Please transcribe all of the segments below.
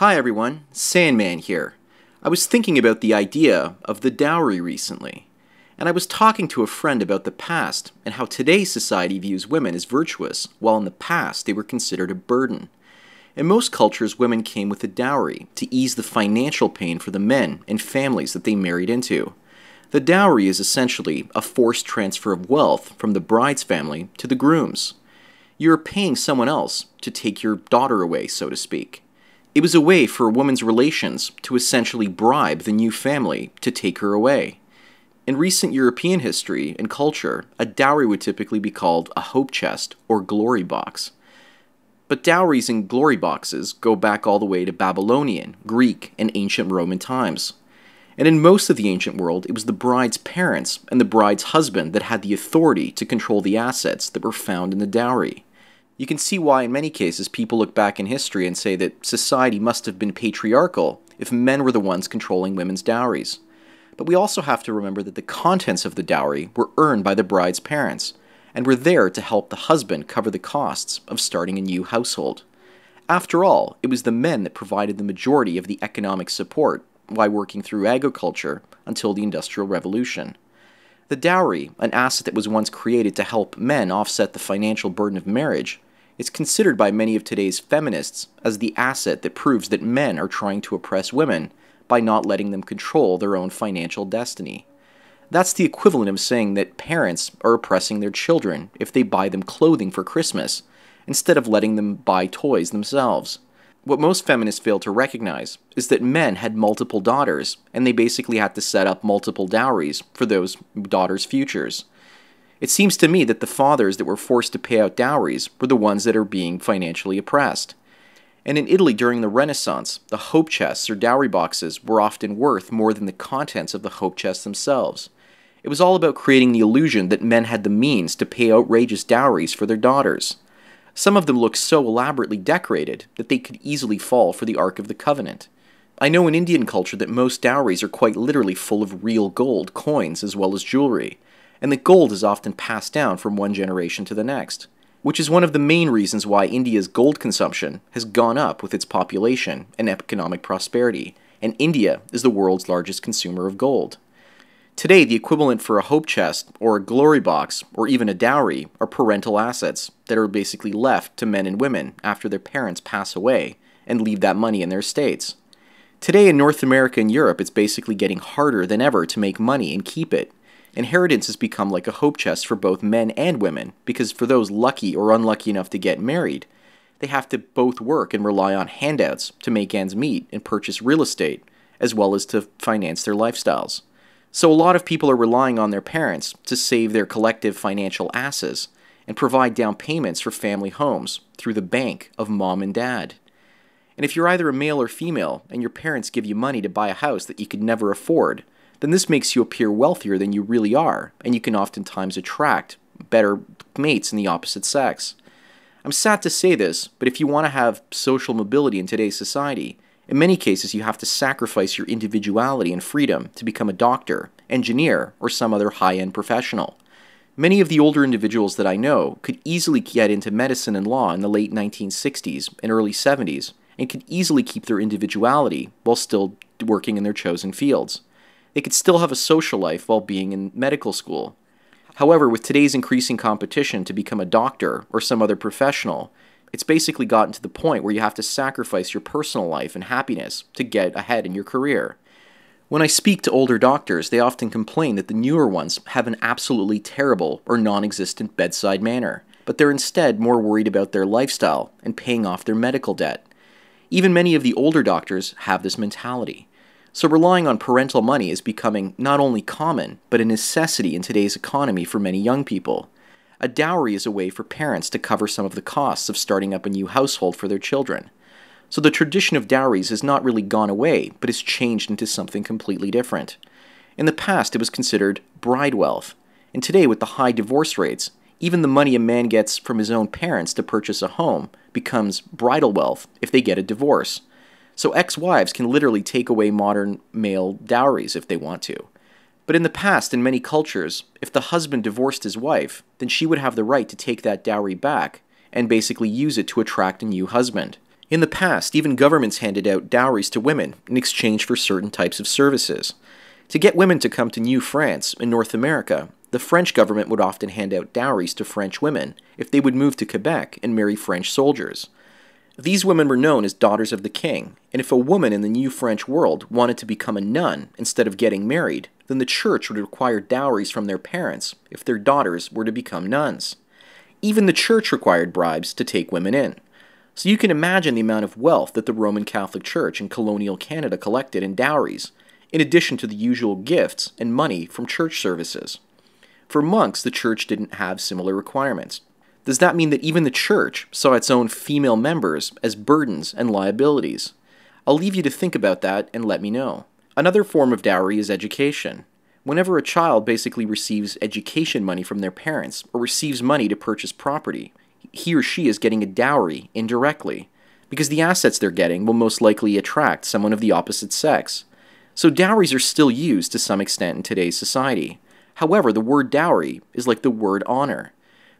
Hi everyone, Sandman here. I was thinking about the idea of the dowry recently, and I was talking to a friend about the past and how today's society views women as virtuous, while in the past they were considered a burden. In most cultures, women came with a dowry to ease the financial pain for the men and families that they married into. The dowry is essentially a forced transfer of wealth from the bride's family to the groom's. You're paying someone else to take your daughter away, so to speak. It was a way for a woman's relations to essentially bribe the new family to take her away. In recent European history and culture, a dowry would typically be called a hope chest or glory box. But dowries and glory boxes go back all the way to Babylonian, Greek, and ancient Roman times. And in most of the ancient world, it was the bride's parents and the bride's husband that had the authority to control the assets that were found in the dowry. You can see why, in many cases, people look back in history and say that society must have been patriarchal if men were the ones controlling women's dowries. But we also have to remember that the contents of the dowry were earned by the bride's parents, and were there to help the husband cover the costs of starting a new household. After all, it was the men that provided the majority of the economic support while working through agriculture until the Industrial Revolution. The dowry, an asset that was once created to help men offset the financial burden of marriage, is considered by many of today's feminists as the asset that proves that men are trying to oppress women by not letting them control their own financial destiny. That's the equivalent of saying that parents are oppressing their children if they buy them clothing for Christmas instead of letting them buy toys themselves. What most feminists fail to recognize is that men had multiple daughters, and they basically had to set up multiple dowries for those daughters' futures. It seems to me that the fathers that were forced to pay out dowries were the ones that are being financially oppressed. And in Italy during the Renaissance, the hope chests or dowry boxes were often worth more than the contents of the hope chests themselves. It was all about creating the illusion that men had the means to pay outrageous dowries for their daughters. Some of them looked so elaborately decorated that they could easily fall for the Ark of the Covenant. I know in Indian culture that most dowries are quite literally full of real gold, coins, as well as jewelry and that gold is often passed down from one generation to the next, which is one of the main reasons why India's gold consumption has gone up with its population and economic prosperity, and India is the world's largest consumer of gold. Today, the equivalent for a hope chest, or a glory box, or even a dowry are parental assets that are basically left to men and women after their parents pass away and leave that money in their estates. Today in North America and Europe, it's basically getting harder than ever to make money and keep it, inheritance has become like a hope chest for both men and women, because for those lucky or unlucky enough to get married, they have to both work and rely on handouts to make ends meet and purchase real estate, as well as to finance their lifestyles. So a lot of people are relying on their parents to save their collective financial asses and provide down payments for family homes through the bank of mom and dad. And if you're either a male or female and your parents give you money to buy a house that you could never afford, then this makes you appear wealthier than you really are, and you can oftentimes attract better mates in the opposite sex. I'm sad to say this, but if you want to have social mobility in today's society, in many cases you have to sacrifice your individuality and freedom to become a doctor, engineer, or some other high end professional. Many of the older individuals that I know could easily get into medicine and law in the late 1960s and early 70s and could easily keep their individuality while still working in their chosen fields. They could still have a social life while being in medical school. However, with today's increasing competition to become a doctor or some other professional, it's basically gotten to the point where you have to sacrifice your personal life and happiness to get ahead in your career. When I speak to older doctors, they often complain that the newer ones have an absolutely terrible or non existent bedside manner, but they're instead more worried about their lifestyle and paying off their medical debt. Even many of the older doctors have this mentality. So relying on parental money is becoming not only common, but a necessity in today's economy for many young people. A dowry is a way for parents to cover some of the costs of starting up a new household for their children. So the tradition of dowries has not really gone away, but has changed into something completely different. In the past, it was considered bride wealth, and today, with the high divorce rates, even the money a man gets from his own parents to purchase a home becomes bridal wealth if they get a divorce. So ex wives can literally take away modern male dowries if they want to. But in the past, in many cultures, if the husband divorced his wife, then she would have the right to take that dowry back and basically use it to attract a new husband. In the past, even governments handed out dowries to women in exchange for certain types of services. To get women to come to New France in North America, the French government would often hand out dowries to French women if they would move to Quebec and marry French soldiers. These women were known as daughters of the king, and if a woman in the new French world wanted to become a nun instead of getting married, then the church would require dowries from their parents if their daughters were to become nuns. Even the church required bribes to take women in. So you can imagine the amount of wealth that the Roman Catholic Church in colonial Canada collected in dowries, in addition to the usual gifts and money from church services. For monks, the church didn't have similar requirements. Does that mean that even the church saw its own female members as burdens and liabilities? I'll leave you to think about that and let me know. Another form of dowry is education. Whenever a child basically receives education money from their parents or receives money to purchase property, he or she is getting a dowry indirectly, because the assets they're getting will most likely attract someone of the opposite sex. So dowries are still used to some extent in today's society. However, the word dowry is like the word honor.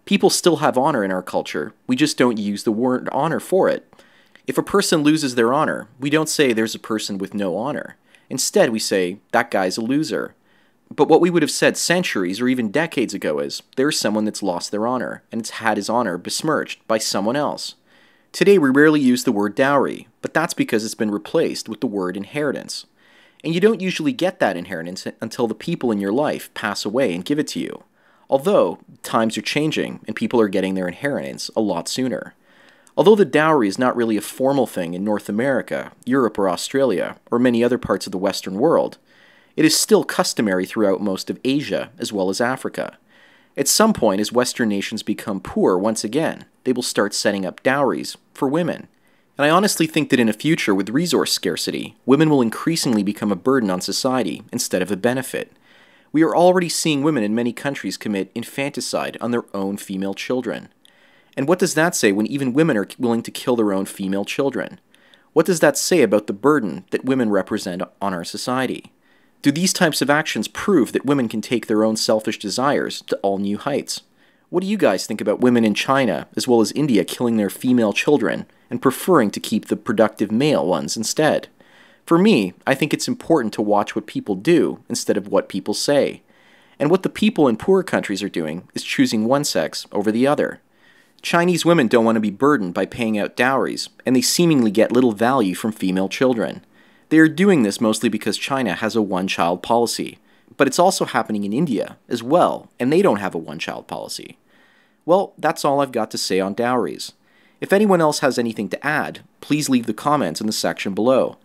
People still have honor in our culture, we just don't use the word honor for it. If a person loses their honor, we don't say there's a person with no honor. Instead, we say, that guy's a loser. But what we would have said centuries or even decades ago is, there's someone that's lost their honor, and it's had his honor besmirched by someone else. Today, we rarely use the word dowry, but that's because it's been replaced with the word inheritance. And you don't usually get that inheritance until the people in your life pass away and give it to you. Although, times are changing and people are getting their inheritance a lot sooner. Although the dowry is not really a formal thing in North America, Europe, or Australia, or many other parts of the Western world, it is still customary throughout most of Asia as well as Africa. At some point, as Western nations become poor once again, they will start setting up dowries for women. And I honestly think that in a future with resource scarcity, women will increasingly become a burden on society instead of a benefit. We are already seeing women in many countries commit infanticide on their own female children. And what does that say when even women are willing to kill their own female children? What does that say about the burden that women represent on our society? Do these types of actions prove that women can take their own selfish desires to all new heights? What do you guys think about women in China, as well as India, killing their female children and preferring to keep the productive male ones instead? For me, I think it's important to watch what people do instead of what people say. And what the people in poor countries are doing is choosing one sex over the other. Chinese women don't want to be burdened by paying out dowries, and they seemingly get little value from female children. They are doing this mostly because China has a one child policy, but it's also happening in India as well, and they don't have a one child policy. Well, that's all I've got to say on dowries. If anyone else has anything to add, please leave the comments in the section below.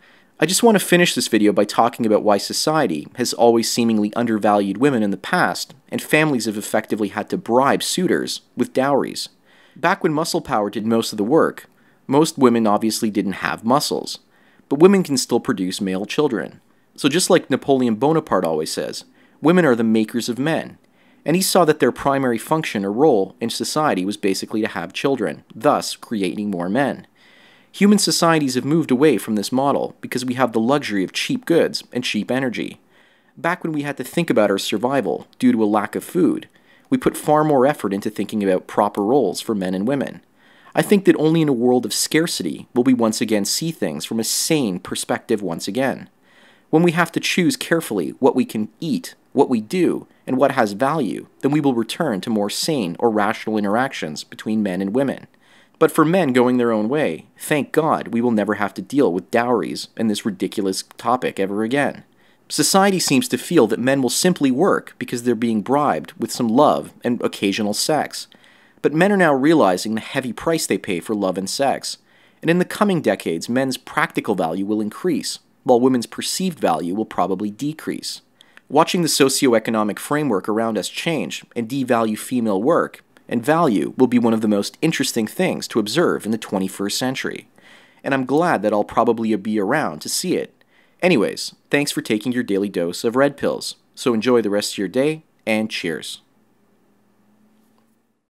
I just want to finish this video by talking about why society has always seemingly undervalued women in the past, and families have effectively had to bribe suitors with dowries. Back when muscle power did most of the work, most women obviously didn't have muscles, but women can still produce male children. So just like Napoleon Bonaparte always says, women are the makers of men, and he saw that their primary function or role in society was basically to have children, thus creating more men. Human societies have moved away from this model because we have the luxury of cheap goods and cheap energy. Back when we had to think about our survival due to a lack of food, we put far more effort into thinking about proper roles for men and women. I think that only in a world of scarcity will we once again see things from a sane perspective once again. When we have to choose carefully what we can eat, what we do, and what has value, then we will return to more sane or rational interactions between men and women. But for men going their own way, thank God we will never have to deal with dowries and this ridiculous topic ever again. Society seems to feel that men will simply work because they're being bribed with some love and occasional sex. But men are now realizing the heavy price they pay for love and sex. And in the coming decades, men's practical value will increase, while women's perceived value will probably decrease. Watching the socioeconomic framework around us change and devalue female work and value will be one of the most interesting things to observe in the 21st century. And I'm glad that I'll probably be around to see it. Anyways, thanks for taking your daily dose of red pills. So enjoy the rest of your day, and cheers.